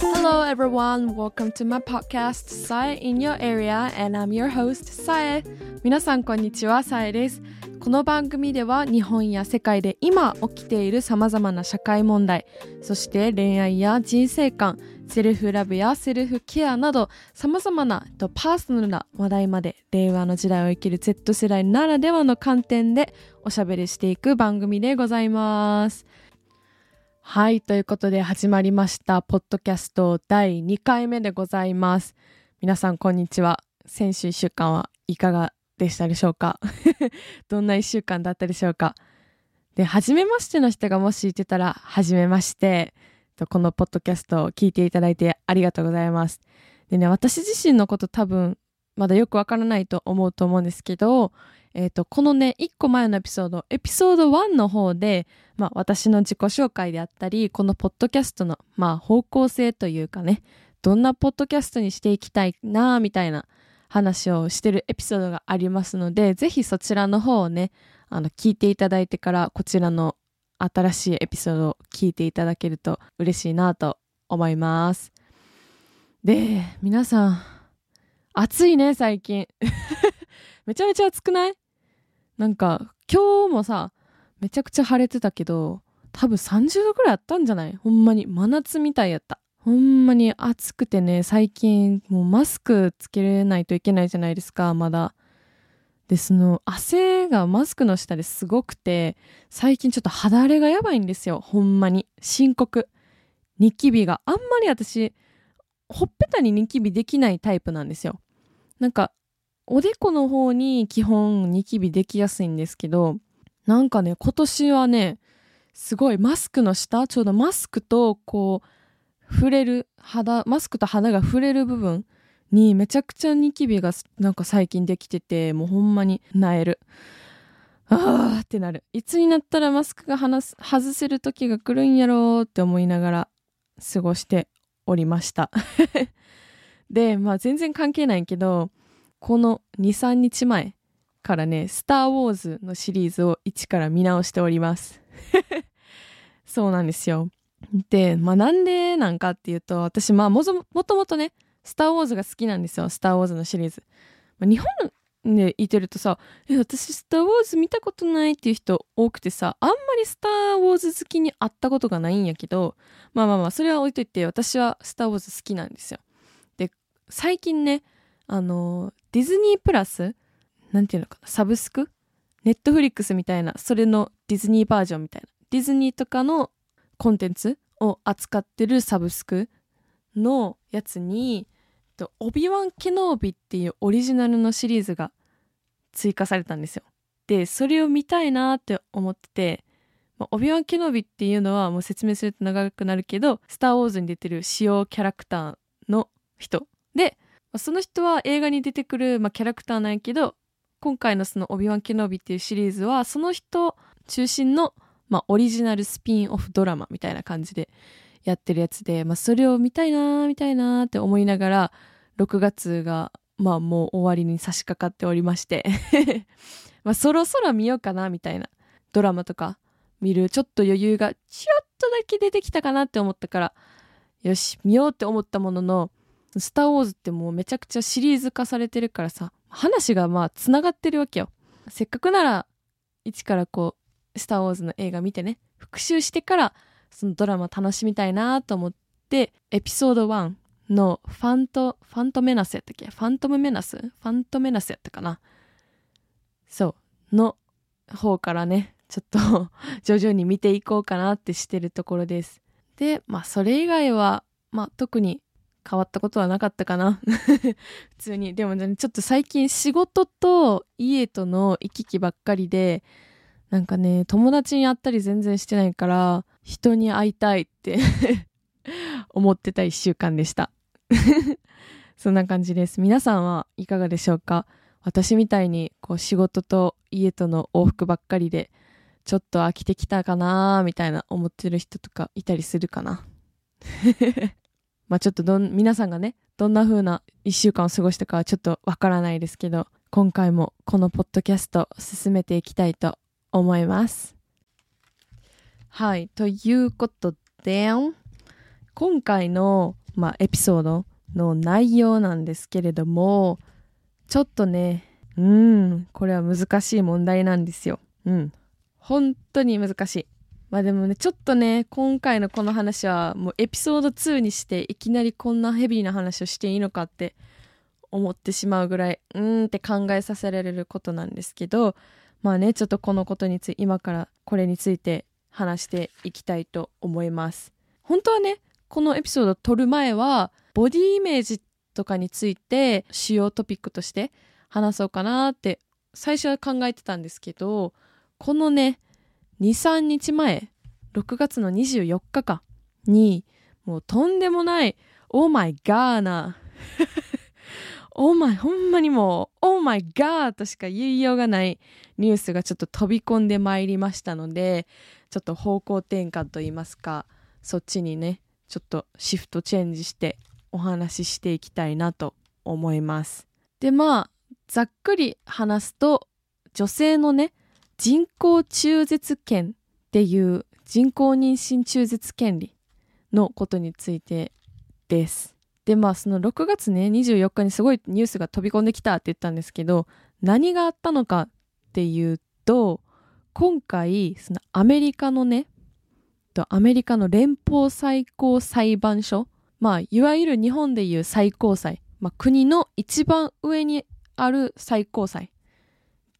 Hello everyone, welcome to my podcast Sae in your area and I'm your host Sae. 皆さんこんにちは。サエです。この番組では日本や世界で今起きている様々な社会問題そして恋愛や人生観セルフラブやセルフケアなど様々なパーソナルな話題まで令和の時代を生きる Z 世代ならではの観点でおしゃべりしていく番組でございます。はいということで始まりましたポッドキャスト第2回目でございます。皆さんこんにちは。先週1週間はいかがでしたでしょうか？どんな1週間だったでしょうか？で初めましての人がもしいてたら初めまして。このポッドキャストを聞いていただいてありがとうございます。でね私自身のこと多分まだよくわからないと思うと思うんですけどえっ、ー、と、このね、一個前のエピソード、エピソード1の方で、まあ私の自己紹介であったり、このポッドキャストの、まあ方向性というかね、どんなポッドキャストにしていきたいなみたいな話をしてるエピソードがありますので、ぜひそちらの方をね、あの、聞いていただいてから、こちらの新しいエピソードを聞いていただけると嬉しいなと思います。で、皆さん、暑いね、最近。めちゃめちゃ暑くない？なんか今日もさめちゃくちゃ晴れてたけど多分30度くらいあったんじゃない？ほんまに。真夏みたいやった。ほんまに暑くてね最近もうマスクつけれないといけないじゃないですかまだ。でその汗がマスクの下ですごくて最近ちょっと肌荒れがやばいんですよ。ほんまに。深刻。ニキビが。あんまり私ほっぺたにニキビできないタイプなんですよ。なんかおでこの方に基本ニキビできやすいんですけど、なんかね、今年はね、すごいマスクの下、ちょうどマスクとこう、触れる肌、マスクと肌が触れる部分にめちゃくちゃニキビがなんか最近できてて、もうほんまに萎える。あーってなる。いつになったらマスクが外せる時が来るんやろうって思いながら過ごしておりました。で、まあ全然関係ないけど、この2、3日前からね、スター・ウォーズのシリーズを一から見直しております。そうなんですよ。で、まあなんでなんかっていうと、私まあもともとね、スター・ウォーズが好きなんですよ、スター・ウォーズのシリーズ。まあ、日本でいてるとさ、え、私スター・ウォーズ見たことないっていう人多くてさ、あんまりスター・ウォーズ好きに会ったことがないんやけど、まあまあまあ、それは置いといて、私はスター・ウォーズ好きなんですよ。で、最近ね、あの、ディズニープラスなんていうのかなサブスク？ネットフリックスみたいな、それのディズニーバージョンみたいな。ディズニーとかのコンテンツを扱ってるサブスクのやつに、オビワン・ケノービっていうオリジナルのシリーズが追加されたんですよ。で、それを見たいなって思ってて、まあ、オビワン・ケノービっていうのはもう説明すると長くなるけど、スター・ウォーズに出てる主要キャラクターの人で、その人は映画に出てくる、まあ、キャラクターなんやけど、今回のそのオビワン・ケノビっていうシリーズは、その人中心の、まあ、オリジナルスピンオフドラマみたいな感じでやってるやつで、まあ、それを見たいなー、見たいなーって思いながら、6月が、まあ、もう終わりに差し掛かっておりまして まあ、そろそろ見ようかな、みたいな。ドラマとか見る、ちょっと余裕がちょっとだけ出てきたかなって思ったから、よし、見ようって思ったものの、スター・ウォーズってもうめちゃくちゃシリーズ化されてるからさ、話がまあ繋がってるわけよ。せっかくなら、一からこう、スター・ウォーズの映画見てね、復習してから、そのドラマ楽しみたいなと思って、エピソード1のファント、ファントメナスやったっけ？ファントムメナス？ファントメナスやったかな？そう、の方からね、ちょっと 徐々に見ていこうかなってしてるところです。で、まあそれ以外は、まあ特に変わったことはなかったかな 普通に。でもね、ちょっと最近仕事と家との行き来ばっかりで、なんかね、友達に会ったり全然してないから、人に会いたいって 思ってた一週間でした。そんな感じです。皆さんはいかがでしょうか？私みたいにこう仕事と家との往復ばっかりで、ちょっと飽きてきたかなみたいな思ってる人とかいたりするかな？まあちょっとどん、皆さんがね、どんな風な一週間を過ごしたかはちょっとわからないですけど、今回もこのポッドキャスト進めていきたいと思います。はい。ということで、今回の、まあ、エピソードの内容なんですけれども、ちょっとね、うん、これは難しい問題なんですよ。うん。本当に難しい。まあでもね、ちょっとね、今回のこの話はもうエピソード2にしていきなりこんなヘビーな話をしていいのかって思ってしまうぐらい、うーんって考えさせられることなんですけど、まあね、ちょっとこのことについて、今からこれについて話していきたいと思います。本当はね、このエピソードを撮る前は、ボディイメージとかについて主要トピックとして話そうかなって最初は考えてたんですけど、このね、2、3日前、6月の24日かに、もうとんでもない、オーマイガーな、オーマイ、ほんまにもう、オーマイガーとしか言いようがないニュースがちょっと飛び込んでまいりましたので、ちょっと方向転換といいますか、そっちにね、ちょっとシフトチェンジしてお話ししていきたいなと思います。で、まあ、ざっくり話すと、女性のね、人工中絶権っていう人工妊娠中絶権利のことについてです。で、まあその6月ね、24日にすごいニュースが飛び込んできたって言ったんですけど、何があったのかっていうと、今回、そのアメリカのね、アメリカの連邦最高裁判所、まあ、いわゆる日本でいう最高裁、まあ、国の一番上にある最高裁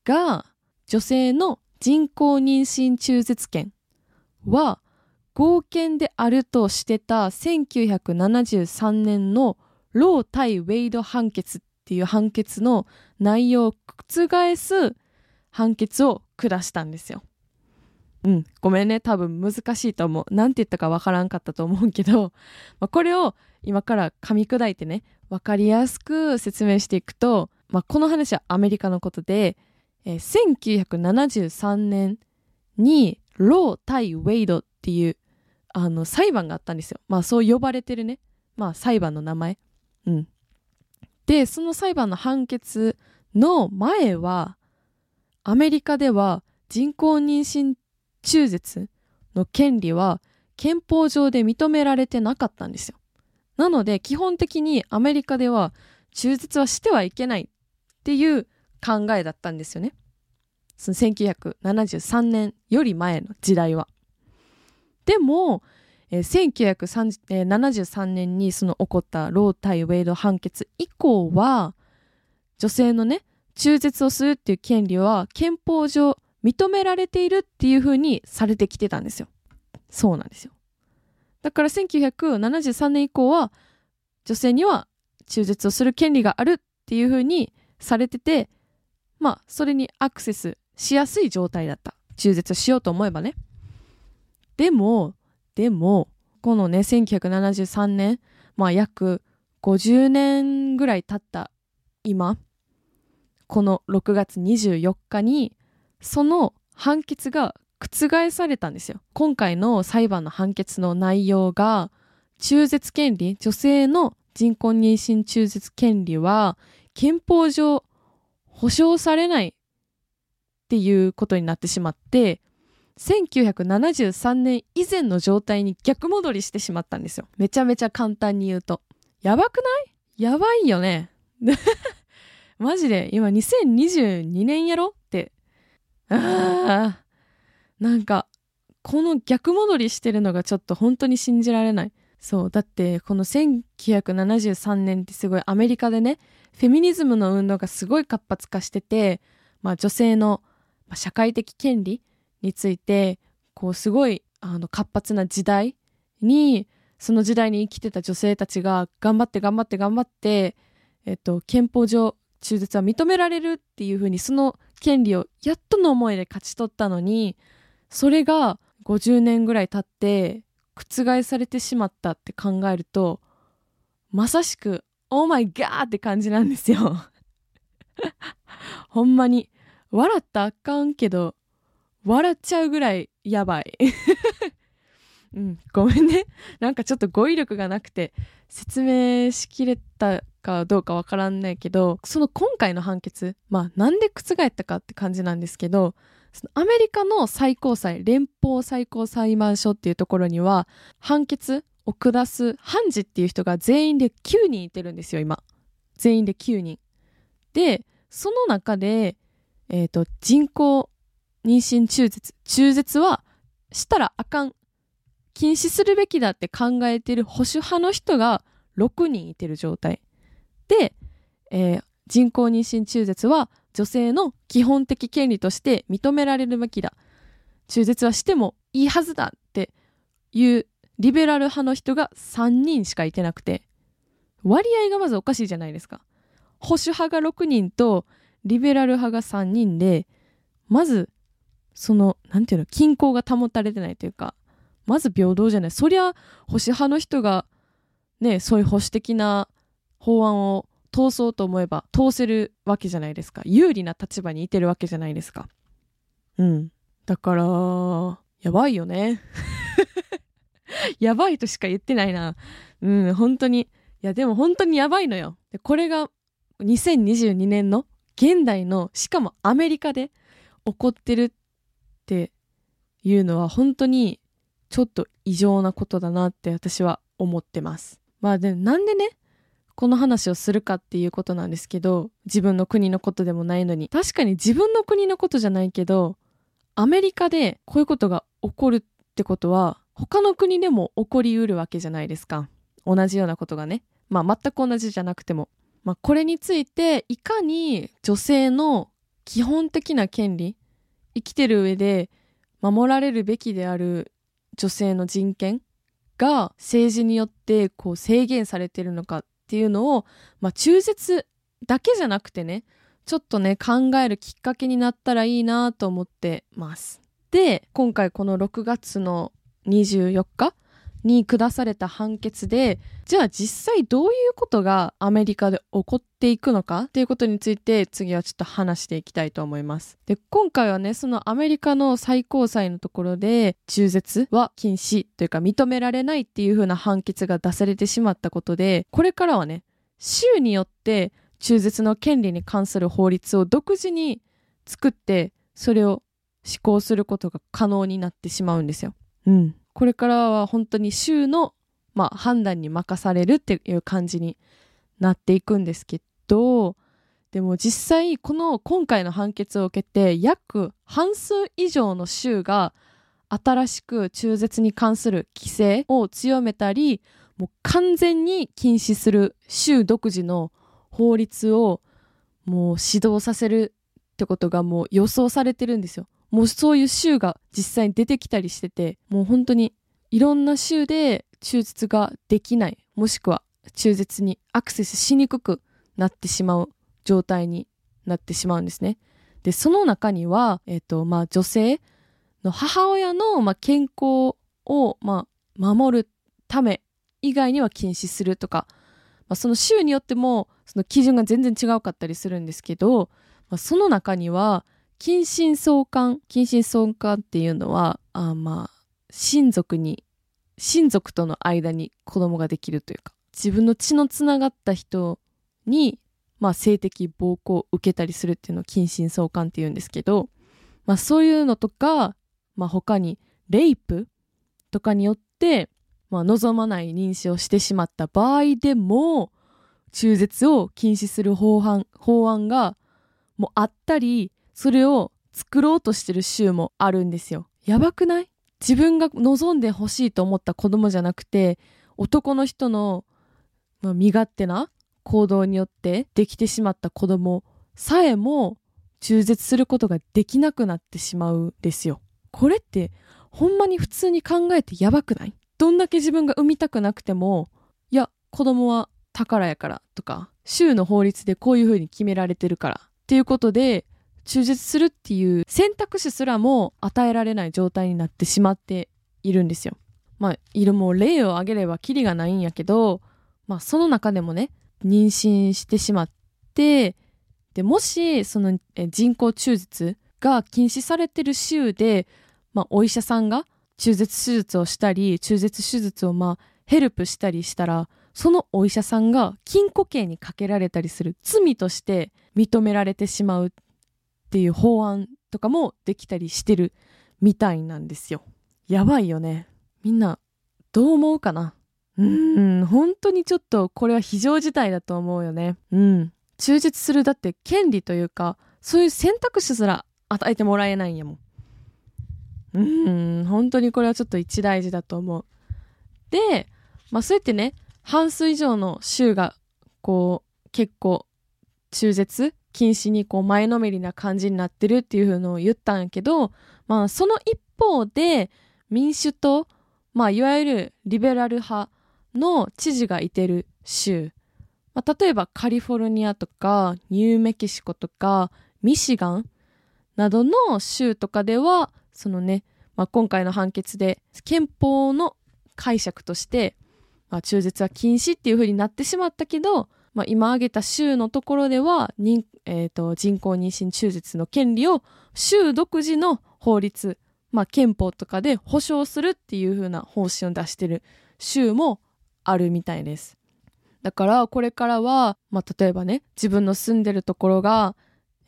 が、女性の人工妊娠中絶権は合憲であるとしてた1973年のロー対ウェイド判決っていう判決の内容を覆す判決を下したんですよ。うん、ごめんね。多分難しいと思う。なんて言ったかわからんかったと思うけど、まあ、これを今から噛み砕いてね、わかりやすく説明していくと、まあ、この話はアメリカのことで、えー、1973年にロー対ウェイドっていうあの裁判があったんですよ。まあそう呼ばれてるね。まあ裁判の名前。うん。で、その裁判の判決の前は、アメリカでは人工妊娠中絶の権利は憲法上で認められてなかったんですよ。なので基本的にアメリカでは中絶はしてはいけないっていう考えだったんですよね。その1973年より前の時代は。でも、えー、1973年にその起こったロー対ウェイド判決以降は、女性のね、中絶をするっていう権利は憲法上認められているっていう風にされてきてたんですよ。そうなんですよ。だから1973年以降は女性には中絶をする権利があるっていう風にされてて、まあそれにアクセスしやすい状態だった。中絶しようと思えばね。でも、でも、このね、1973年、まあ約50年ぐらい経った今、この6月24日に、その判決が覆されたんですよ。今回の裁判の判決の内容が、中絶権利、女性の人工妊娠中絶権利は、憲法上保障されないっていうことになってしまって、1973年以前の状態に逆戻りしてしまったんですよ。めちゃめちゃ簡単に言うと。やばくない？やばいよね。マジで、今2022年やろ？って。ああ、なんか、この逆戻りしてるのがちょっと本当に信じられない。そう。だって、この1973年ってすごいアメリカでね、フェミニズムの運動がすごい活発化してて、まあ女性の社会的権利について、こうすごいあの活発な時代に、その時代に生きてた女性たちが頑張って頑張って頑張って、えっと、憲法上中絶は認められるっていうふうにその権利をやっとの思いで勝ち取ったのに、それが50年ぐらい経って覆されてしまったって考えると、まさしく、オーマイガーって感じなんですよ ほんまに。笑ったらあかんけど、笑っちゃうぐらいやばい。うん、ごめんね。なんかちょっと語彙力がなくて説明しきれたかどうかわからんないけど、その今回の判決、まあなんで覆ったかって感じなんですけど、アメリカの最高裁、連邦最高裁判所っていうところには、判決を下す判事っていう人が全員で9人いてるんですよ、今。全員で9人。で、その中で、えっ、ー、と、人工妊娠中絶。中絶はしたらあかん。禁止するべきだって考えてる保守派の人が6人いてる状態。で、えー、人工妊娠中絶は女性の基本的権利として認められるべきだ。中絶はしてもいいはずだっていうリベラル派の人が3人しかいてなくて、割合がまずおかしいじゃないですか。保守派が6人とリベラル派が3人で、まず、その、なんていうの、均衡が保たれてないというか、まず平等じゃない。そりゃ、保守派の人が、ね、そういう保守的な法案を通そうと思えば通せるわけじゃないですか。有利な立場にいてるわけじゃないですか。うん。だから、やばいよね。やばいとしか言ってないな。うん、本当に。いや、でも本当にやばいのよ。でこれが2022年の現代の、しかもアメリカで起こってるっていうのは本当にちょっと異常なことだなって私は思ってます。まあで、なんでね、この話をするかっていうことなんですけど、自分の国のことでもないのに。確かに自分の国のことじゃないけど、アメリカでこういうことが起こるってことは、他の国でも起こりうるわけじゃないですか。同じようなことがね。まあ全く同じじゃなくても。まあこれについて、いかに女性の基本的な権利、生きてる上で守られるべきである女性の人権が政治によってこう制限されてるのかっていうのを、まあ、中絶だけじゃなくてね、ちょっとね、考えるきっかけになったらいいなと思ってます。で、今回この6月の24日に下された判決で、じゃあ実際どういうことがアメリカで起こっていくのかっていうことについて次はちょっと話していきたいと思います。で、今回はね、そのアメリカの最高裁のところで中絶は禁止というか認められないっていう風な判決が出されてしまったことで、これからはね、州によって中絶の権利に関する法律を独自に作って、それを施行することが可能になってしまうんですよ。うん。これからは本当に州の、まあ、判断に任されるっていう感じになっていくんですけど、でも実際この今回の判決を受けて約半数以上の州が新しく中絶に関する規制を強めたり、もう完全に禁止する州独自の法律をもう指導させるってことがもう予想されてるんですよ。もうそういう州が実際に出てきたりしてて、もう本当にいろんな州で中絶ができない、もしくは中絶にアクセスしにくくなってしまう状態になってしまうんですね。で、その中には、えっ、ー、と、まあ女性の母親の、まあ、健康を、まあ、守るため以外には禁止するとか、まあ、その州によってもその基準が全然違うかったりするんですけど、まあ、その中には近親相関、近親相関っていうのは、あまあ、親族に、親族との間に子供ができるというか、自分の血のつながった人に、まあ、性的暴行を受けたりするっていうのを近親相関って言うんですけど、まあ、そういうのとか、まあ、他に、レイプとかによって、まあ、望まない妊娠をしてしまった場合でも、中絶を禁止する法案法案がもうあったり、それを作ろうとしてる州もあるんですよ。やばくない？自分が望んでほしいと思った子供じゃなくて、男の人の、まあ、身勝手な行動によってできてしまった子供さえも中絶することができなくなってしまうんですよ。これってほんまに普通に考えてやばくない？どんだけ自分が産みたくなくても、いや、子供は宝やからとか、州の法律でこういう風に決められてるからっていうことで中絶するっていう選択肢すらも与えられない状態になってしまっているんですよ。まあ、いるもう例を挙げればキリがないんやけど、まあその中でもね、妊娠してしまって、で、もしその人工中絶が禁止されてる州で、まあお医者さんが中絶手術をしたり、中絶手術をまあヘルプしたりしたら、そのお医者さんが禁錮刑にかけられたりする罪として認められてしまうっていう法案とかもできたりしてるみたいなんですよ。やばいよね。みんなどう思うかなうーん、本当にちょっとこれは非常事態だと思うよね。うん。忠実するだって権利というか、そういう選択肢すら与えてもらえないんやもん。うん、本当にこれはちょっと一大事だと思う。で、まあそうやってね、半数以上の州が、こう、結構、中絶禁止にこう前のめりな感じになってるっていうのを言ったんやけど、まあその一方で民主党、まあいわゆるリベラル派の知事がいてる州、まあ、例えばカリフォルニアとかニューメキシコとかミシガンなどの州とかでは、そのね、まあ、今回の判決で憲法の解釈として、まあ、中絶は禁止っていう風になってしまったけど、まあ、今挙げた州のところでは、えーと、人工妊娠中絶の権利を州独自の法律、まあ、憲法とかで保障するっていう風な方針を出してる州もあるみたいです。だからこれからは、まあ、例えばね自分の住んでるところが、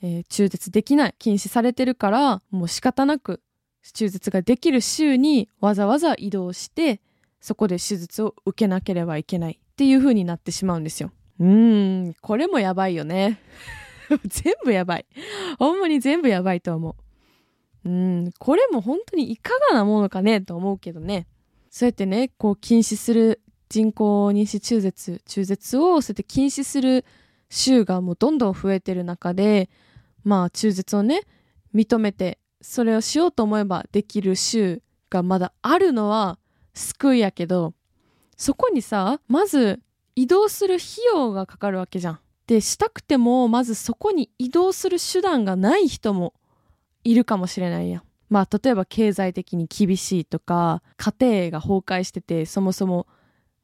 えー、中絶できない禁止されてるからもう仕方なく中絶ができる州にわざわざ移動してそこで手術を受けなければいけないっていう風になってしまうんですよ。うーん、これもやばいよね。全部やばい。ほんまに全部やばいと思う。うん、これも本当にいかがなものかねと思うけどね。そうやってね、こう禁止する人工妊娠中絶、中絶をそうやって禁止する州がもうどんどん増えてる中で、まあ中絶をね、認めて、それをしようと思えばできる州がまだあるのは救いやけど、そこにさ、まず移動する費用がかかるわけじゃん。で、したくても、まずそこに移動する手段がない人もいるかもしれないやん。まあ、例えば経済的に厳しいとか、家庭が崩壊してて、そもそも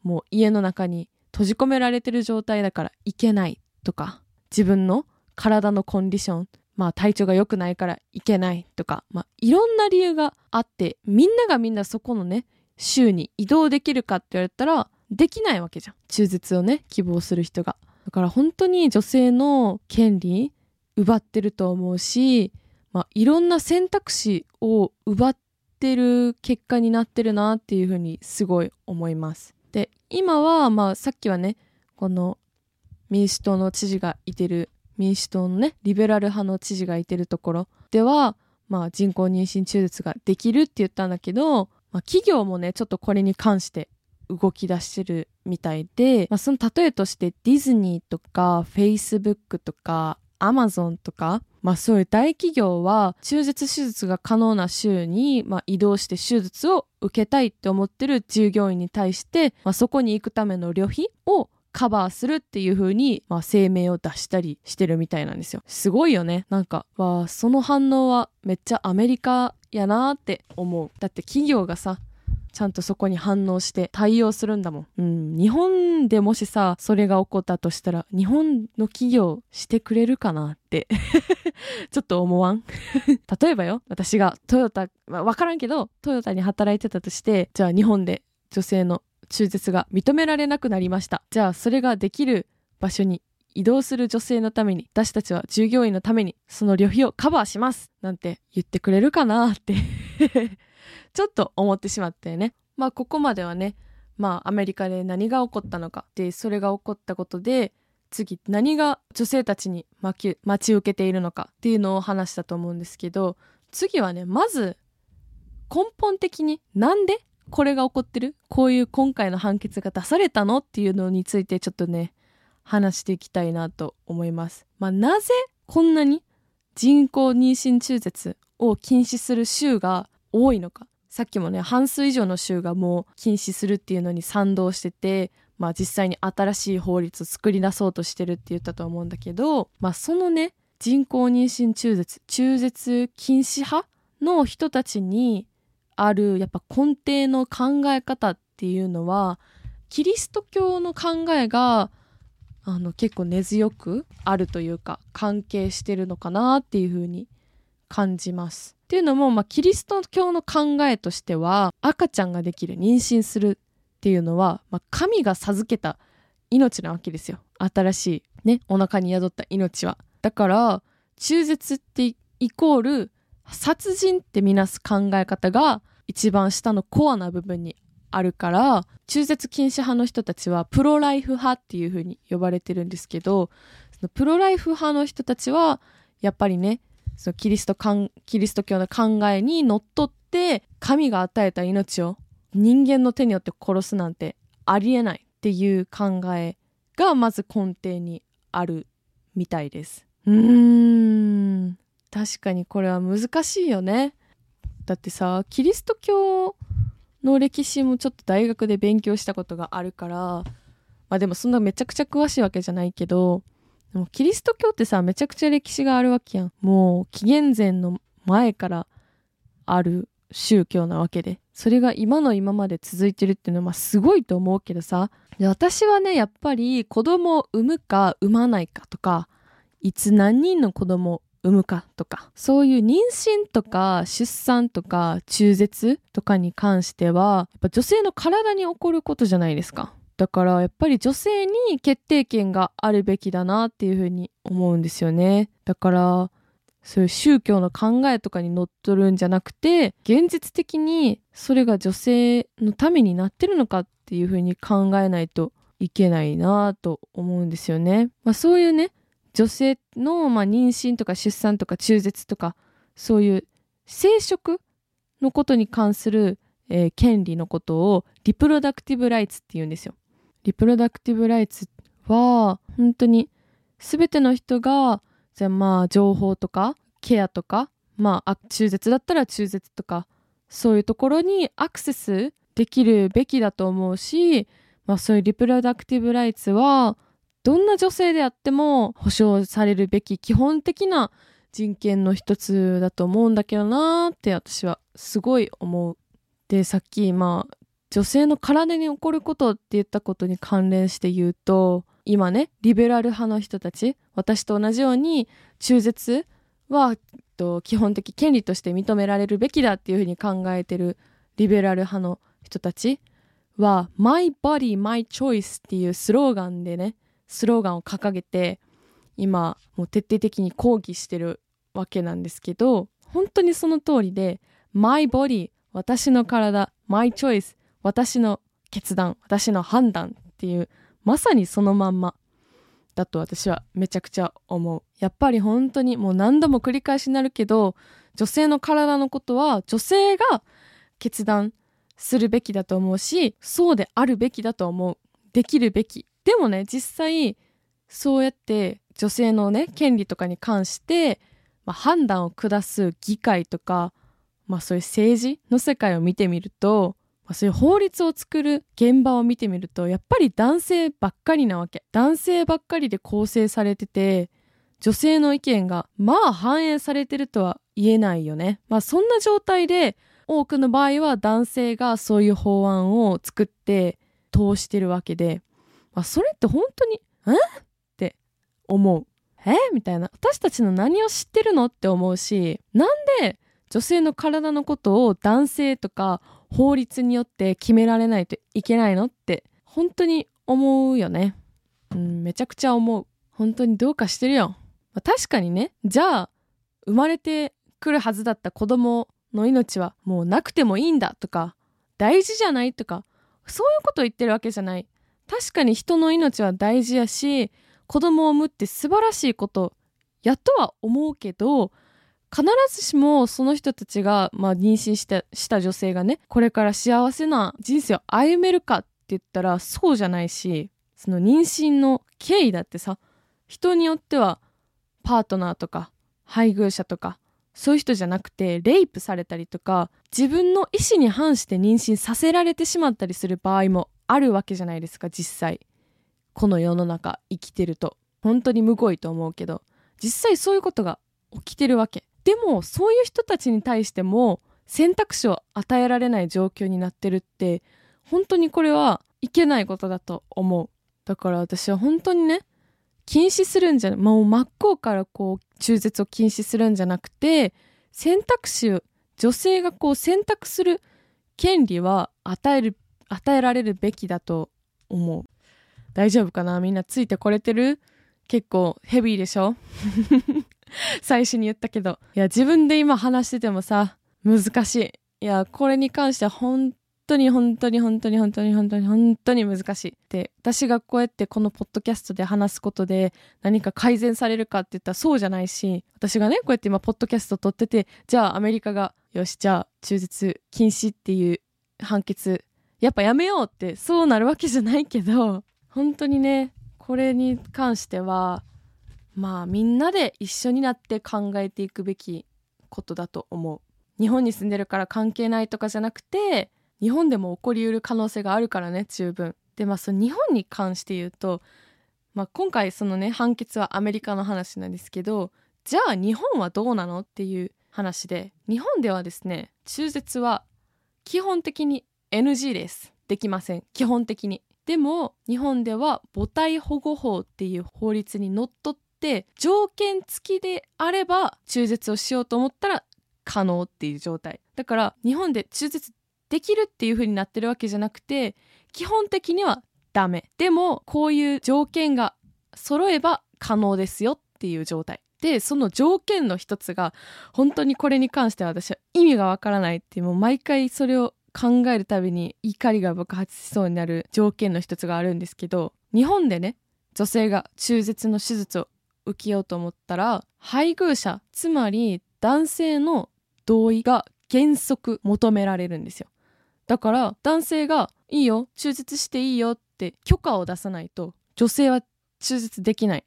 もう家の中に閉じ込められてる状態だから行けないとか、自分の体のコンディション、まあ体調が良くないから行けないとか、まあいろんな理由があって、みんながみんなそこのね、州に移動できるかって言われたら、できないわけじゃん。中絶をね、希望する人が。だから本当に女性の権利奪ってると思うし、まあ、いろんな選択肢を奪ってる結果になってるなっていうふうにすごい思います。で、今は、まあ、さっきはね、この民主党の知事がいてる、民主党のね、リベラル派の知事がいてるところでは、まあ、人工妊娠中絶ができるって言ったんだけど、まあ、企業もね、ちょっとこれに関して動き出してるみたいで、まあ、その例えとしてディズニーとかフェイスブックとかアマゾンとか、まあそういう大企業は中絶手術が可能な州に、まあ、移動して手術を受けたいって思ってる従業員に対して、まあ、そこに行くための旅費をカバーするっていう風に、まあ、声明を出したりしてるみたいなんですよ。すごいよね。なんか、わその反応はめっちゃアメリカやなって思う。だって企業がさ、ちゃんとそこに反応して対応するんだもん。うん。日本でもしさ、それが起こったとしたら、日本の企業してくれるかなって ちょっと思わん？例えばよ、私がトヨタ、まあ、わからんけど、トヨタに働いてたとして、じゃあ日本で女性の中絶が認められなくなりました。じゃあそれができる場所に移動する女性のために、私たちは従業員のために、その旅費をカバーしますなんて言ってくれるかなってちょっと思ってしまったよね。まあここまではね、まあアメリカで何が起こったのか。でそれが起こったことで次何が女性たちに待ち受けているのか。っていうのを話したと思うんですけど次はねまず根本的になんでこれが起こってる？こういう今回の判決が出されたの？っていうのについてちょっとね話していきたいなと思います。まあ、なぜこんなに人工妊娠中絶を禁止する州が多いのか。さっきもね半数以上の州がもう禁止するっていうのに賛同しててまあ実際に新しい法律を作り出そうとしてるって言ったと思うんだけどまあそのね人工妊娠中絶中絶禁止派の人たちにあるやっぱ根底の考え方っていうのはキリスト教の考えがあの結構根強くあるというか関係してるのかなっていうふうに感じます。っていうのも、まあ、キリスト教の考えとしては赤ちゃんができる妊娠するっていうのは、まあ、神が授けた命なわけですよ。新しいねお腹に宿った命は。だから中絶ってイコール殺人ってみなす考え方が一番下のコアな部分にあるから中絶禁止派の人たちはプロライフ派っていう風に呼ばれてるんですけどそのプロライフ派の人たちはやっぱりねそのキリストキリスト教の考えにのっとって神が与えた命を人間の手によって殺すなんてありえないっていう考えがまず根底にあるみたいです。うーん確かにこれは難しいよね。だってさキリスト教の歴史もちょっと大学で勉強したことがあるからまあでもそんなめちゃくちゃ詳しいわけじゃないけどでもキリスト教ってさめちゃくちゃ歴史があるわけやん。もう紀元前の前からある宗教なわけで。それが今の今まで続いてるっていうのはまあすごいと思うけどさ。私はねやっぱり子供を産むか産まないかとかいつ何人の子供を産むかとかそういう妊娠とか出産とか中絶とかに関してはやっぱ女性の体に起こることじゃないですか。だからやっぱり女性に決定権があるべきだなっていうふうに思うんですよねだからそういう宗教の考えとかにのっとるんじゃなくて現実的にそれが女性のためになってるのかっていうふうに考えないといけないなと思うんですよね。まあ、そういうね女性の、まあ、妊娠とか出産とか中絶とかそういう生殖のことに関する、えー、権利のことをリプロダクティブライツって言うんですよ。リプロダクティブライツは本当に全ての人がじゃあまあ情報とかケアとかまあ中絶だったら中絶とかそういうところにアクセスできるべきだと思うし、まあ、そういうリプロダクティブライツはどんな女性であっても保障されるべき基本的な人権の一つだと思うんだけどなって私はすごい思う。で、さっきまあ女性の体に起こることって言ったことに関連して言うと今ねリベラル派の人たち私と同じように中絶は基本的権利として認められるべきだっていうふうに考えてるリベラル派の人たちは My Body, My Choice っていうスローガンでねスローガンを掲げて今もう徹底的に抗議してるわけなんですけど本当にその通りで My body 私の体 My choice 私の決断私の判断っていうまさにそのまんまだと私はめちゃくちゃ思う。やっぱり本当にもう何度も繰り返しになるけど女性の体のことは女性が決断するべきだと思うしそうであるべきだと思う。できるべき。でもね実際そうやって女性のね権利とかに関して、まあ、判断を下す議会とか、まあ、そういう政治の世界を見てみると、そういう法律を作る現場を見てみるとやっぱり男性ばっかりなわけ男性ばっかりで構成されてて女性の意見がまあ反映されてるとは言えないよね。まあそんな状態で多くの場合は男性がそういう法案を作って通してるわけでまあ、それって本当に、え？って思う。え？みたいな。私たちの何を知ってるの？って思うし、なんで女性の体のことを男性とか法律によって決められないといけないのって本当に思うよね。うん、めちゃくちゃ思う。本当にどうかしてるよ。まあ、確かにね、じゃあ、生まれてくるはずだった子供の命はもうなくてもいいんだとか、大事じゃないとか、そういうことを言ってるわけじゃない。確かに人の命は大事やし子供を産むって素晴らしいことやとは思うけど必ずしもその人たちが、まあ、妊娠したした女性がねこれから幸せな人生を歩めるかって言ったらそうじゃないしその妊娠の経緯だってさ人によってはパートナーとか配偶者とかそういう人じゃなくてレイプされたりとか自分の意思に反して妊娠させられてしまったりする場合もあるわけじゃないですか実際。この世の中生きてると。本当にむごいと思うけど。実際そういうことが起きてるわけ。でもそういう人たちに対しても選択肢を与えられない状況になってるって本当にこれはいけないことだと思う。だから私は本当にね禁止するんじゃもう真っ向からこう中絶を禁止するんじゃなくて選択肢女性がこう選択する権利は与える与えられるべきだと思う。大丈夫かな？みんなついてこれてる？結構ヘビーでしょ？最初に言ったけど。いや、自分で今話しててもさ、難しい。いや、これに関しては本当に本当に本当に本当に本当に本当に難しい。で、私がこうやってこのポッドキャストで話すことで何か改善されるかって言ったらそうじゃないし、私がね、こうやって今ポッドキャスト撮ってて、じゃあアメリカが、よし、じゃあ中絶禁止っていう判決、やっぱやめようってそうなるわけじゃないけど、本当にね、これに関しては、まあみんなで一緒になって考えていくべきことだと思う。日本に住んでるから関係ないとかじゃなくて、日本でも起こりうる可能性があるからね十分。でまあその日本に関して言うと、まあ、今回そのね判決はアメリカの話なんですけどじゃあ日本はどうなのっていう話で日本ではですね中絶は基本的に NG です。できません。基本的に。でも日本では母体保護法っていう法律にのっとって条件付きであれば中絶をしようと思ったら可能っていう状態。だから日本で中絶できるっていう風になってるわけじゃなくて基本的にはダメ。でもこういう条件が揃えば可能ですよっていう状態。でその条件の一つが本当にこれに関しては私は意味がわからないってもう毎回それを考えるたびに怒りが爆発しそうになる条件の一つがあるんですけど日本でね女性が中絶の手術を受けようと思ったら配偶者つまり男性の同意が原則求められるんですよ。だから男性がいいよ中絶していいよって許可を出さないと女性は中絶できない。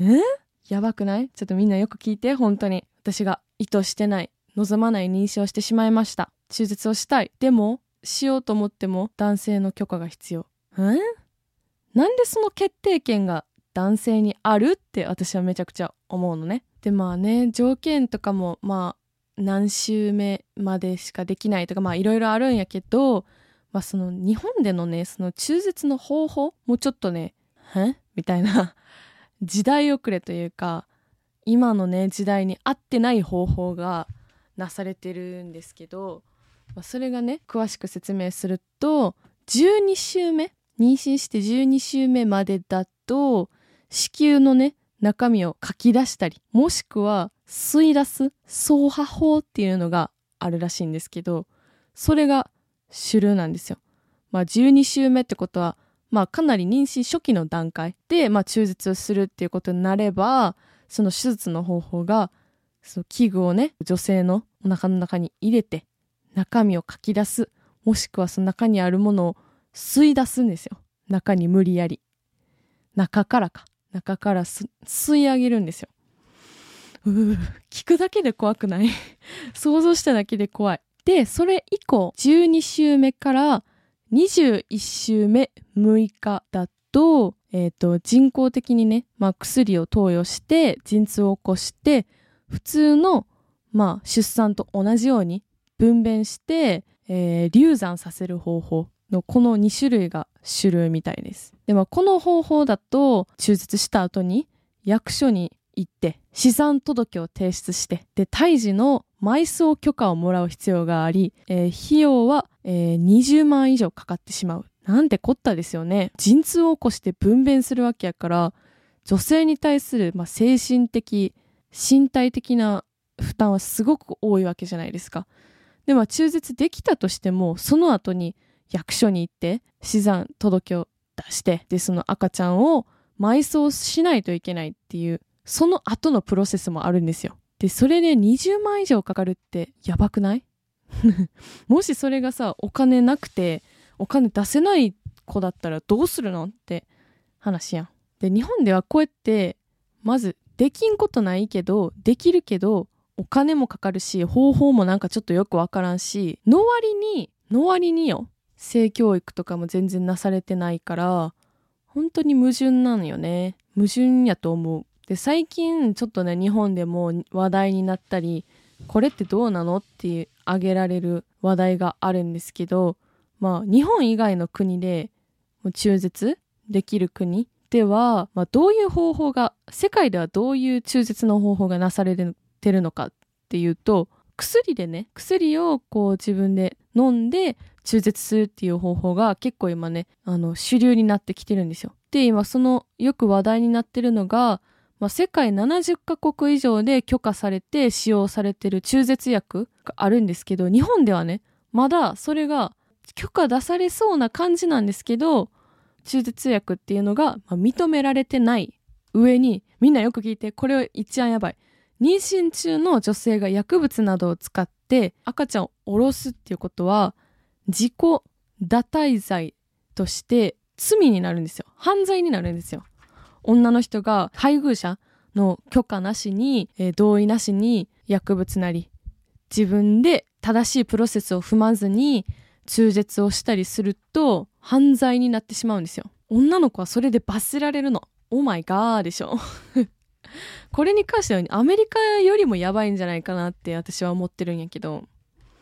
え？やばくない？ちょっとみんなよく聞いて本当に。私が意図してない望まない妊娠をしてしまいました。中絶をしたい。でもしようと思っても男性の許可が必要。え？なんでその決定権が男性にあるって私はめちゃくちゃ思うのね。でまあね条件とかもまあ何週目までしかできないとかまあいろいろあるんやけど、まあ、その日本でのねその中絶の方法もうちょっとね「え？みたいな時代遅れというか今のね時代に合ってない方法がなされてるんですけど、まあ、それがね詳しく説明すると12週目？妊娠して12週目までだと子宮のね中身を書き出したりもしくは吸い出す走破法っていうのがあるらしいんですけどそれが主流なんですよ。まあ12週目ってことはまあかなり妊娠初期の段階で、まあ、中絶をするっていうことになればその手術の方法がその器具をね女性のお腹の中に入れて中身をかき出すもしくはその中にあるものを吸い出すんですよ。中に無理やり。中からか。中から吸い上げるんですようー聞くだけで怖くない？想像しただけで怖い。で、それ以降、12週目から21週目6日だと、えっ、ー、と、人工的にね、まあ薬を投与して、陣痛を起こして、普通の、まあ出産と同じように分娩して、えー、流産させる方法のこの2種類が主流みたいです。でもこの方法だと中絶した後に役所に行って資産届を提出してで胎児の埋葬許可をもらう必要があり、えー、費用は、えー、20万以上かかってしまう。なんてこったですよね。陣痛を起こして分娩するわけやから女性に対する、まあ、精神的身体的な負担はすごく多いわけじゃないですか。でも中絶できたとしてもその後に役所に行って死産届を出してでその赤ちゃんを埋葬しないといけないっていうその後のプロセスもあるんですよ。で、それで20万以上かかるってやばくない？もしそれがさ、お金なくて、お金出せない子だったらどうするのって話やん。で、日本ではこうやって、まず、できんことないけど、できるけど、お金もかかるし、方法もなんかちょっとよくわからんし、の割に、の割によ、性教育とかも全然なされてないから、本当に矛盾なのよね。矛盾やと思う。で最近ちょっとね日本でも話題になったりこれってどうなのって挙げられる話題があるんですけどまあ日本以外の国で中絶できる国では、まあ、どういう方法が世界ではどういう中絶の方法がなされてるのかっていうと薬でね薬をこう自分で飲んで中絶するっていう方法が結構今ねあの主流になってきてるんですよ。で今そのよく話題になってるのがまあ、世界70カ国以上で許可されて使用されてる中絶薬があるんですけど日本ではねまだそれが許可出されそうな感じなんですけど中絶薬っていうのが認められてない上にみんなよく聞いてこれは一番やばい。妊娠中の女性が薬物などを使って赤ちゃんを下ろすっていうことは自己堕胎罪として罪になるんですよ。犯罪になるんですよ。女の人が配偶者の許可なしに、えー、同意なしに薬物なり自分で正しいプロセスを踏まずに中絶をしたりすると犯罪になってしまうんですよ。女の子はそれで罰せられるの。オーマイガーでしょ。これに関してはアメリカよりもやばいんじゃないかなって私は思ってるんやけど。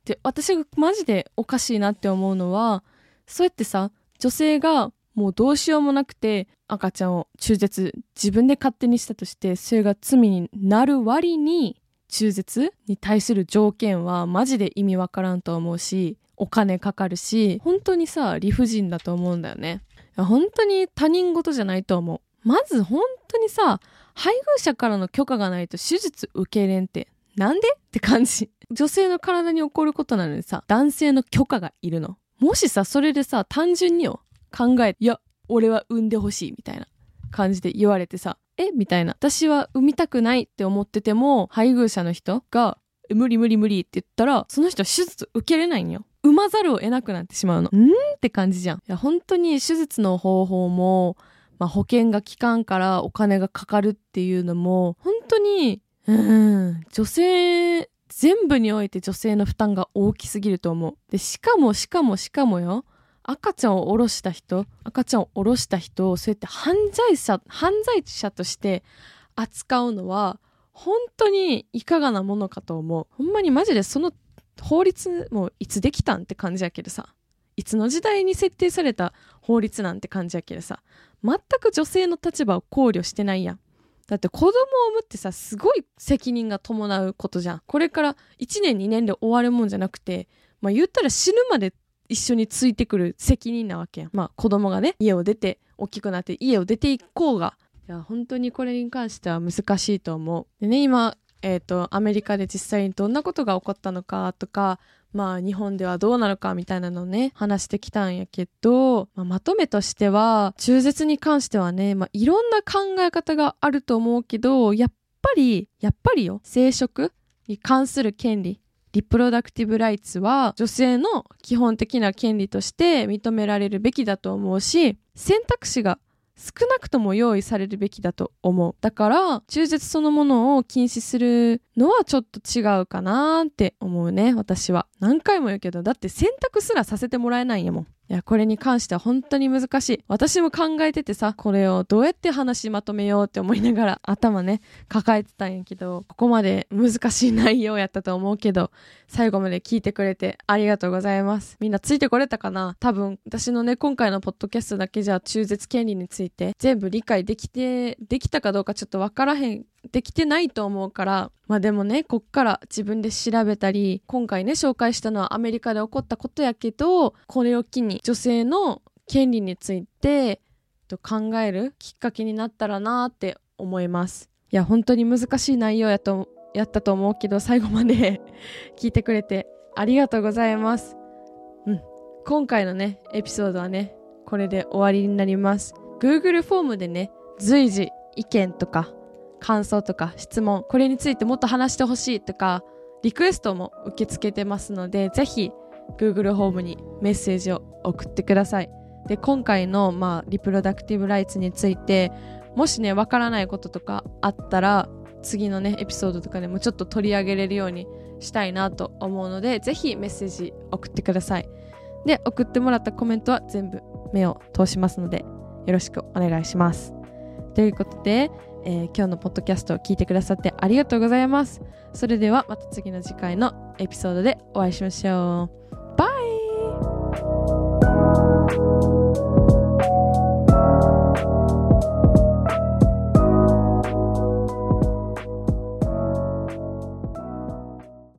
で私がマジでおかしいなって思うのはそうやってさ女性がもうどうしようもなくて赤ちゃんを中絶自分で勝手にしたとしてそれが罪になる割に中絶に対する条件はマジで意味わからんと思うしお金かかるし本当にさ理不尽だと思うんだよね。本当に他人事じゃないと思う。まず本当にさ配偶者からの許可がないと手術受けれんってなんで？って感じ。女性の体に起こることなのにさ男性の許可がいるの。もしさそれでさ単純によ考えいや俺は産んでほしいみたいな感じで言われてさえみたいな。私は産みたくないって思ってても配偶者の人が無理無理無理って言ったらその人は手術受けれないんよ。産まざるを得なくなってしまうの。んって感じじゃん。いや本当に手術の方法も、まあ、保険が効かんからお金がかかるっていうのも本当にうん女性全部において女性の負担が大きすぎると思う。でしかもしかもしかもよ。赤ちゃんを下ろした人赤ちゃんを下ろした人をそうやって犯罪者犯罪者として扱うのは本当にいかがなものかと思う。ほんまにマジでその法律もいつできたんって感じやけどさ。いつの時代に設定された法律なんて感じやけどさ。全く女性の立場を考慮してないやん。だって子供を産むってさすごい責任が伴うことじゃん。これから1年2年で終わるもんじゃなくてまあ言ったら死ぬまで一緒についてくる責任なわけやん。まあ子供がね家を出て大きくなって家を出ていこうが。いや本当にこれに関しては難しいと思う。でね今えっ、ー、とアメリカで実際にどんなことが起こったのかとかまあ日本ではどうなのかみたいなのをね話してきたんやけど、まあ、まとめとしては中絶に関してはね、まあ、いろんな考え方があると思うけどやっぱりやっぱりよ生殖に関する権利リプロダクティブ・ライツは女性の基本的な権利として認められるべきだと思うし選択肢が少なくとも用意されるべきだと思う。だから中絶そのものを禁止するのはちょっと違うかなって思うね私は。何回も言うけどだって選択すらさせてもらえないんやもん。いや、これに関しては本当に難しい。私も考えててさ、これをどうやって話まとめようって思いながら頭ね、抱えてたんやけど、ここまで難しい内容やったと思うけど、最後まで聞いてくれてありがとうございます。みんなついてこれたかな？多分、私のね、今回のポッドキャストだけじゃ中絶権利について全部理解できて、できたかどうかちょっとわからへんできてないと思うから、まあでもね、こっから自分で調べたり、今回ね、紹介したのはアメリカで起こったことやけど、これを機に女性の権利について考えるきっかけになったらなって思います。いや、本当に難しい内容やと、やったと思うけど、最後まで 聞いてくれてありがとうございます。うん。今回のね、エピソードはね、これで終わりになります。Google フォームでね、随時意見とか感想とか質問、これについてもっと話してほしいとか、リクエストも受け付けてますので、ぜひ Google ホームにメッセージを送ってください。で、今回の、まあ、リプロダクティブライツについて、もしね、わからないこととかあったら、次のね、エピソードとかでもちょっと取り上げれるようにしたいなと思うので、ぜひメッセージ送ってください。で、送ってもらったコメントは全部目を通しますので、よろしくお願いします。ということで、えー、今日のポッドキャストを聞いてくださってありがとうございます。それではまた次の次回のエピソードでお会いしましょう。バイ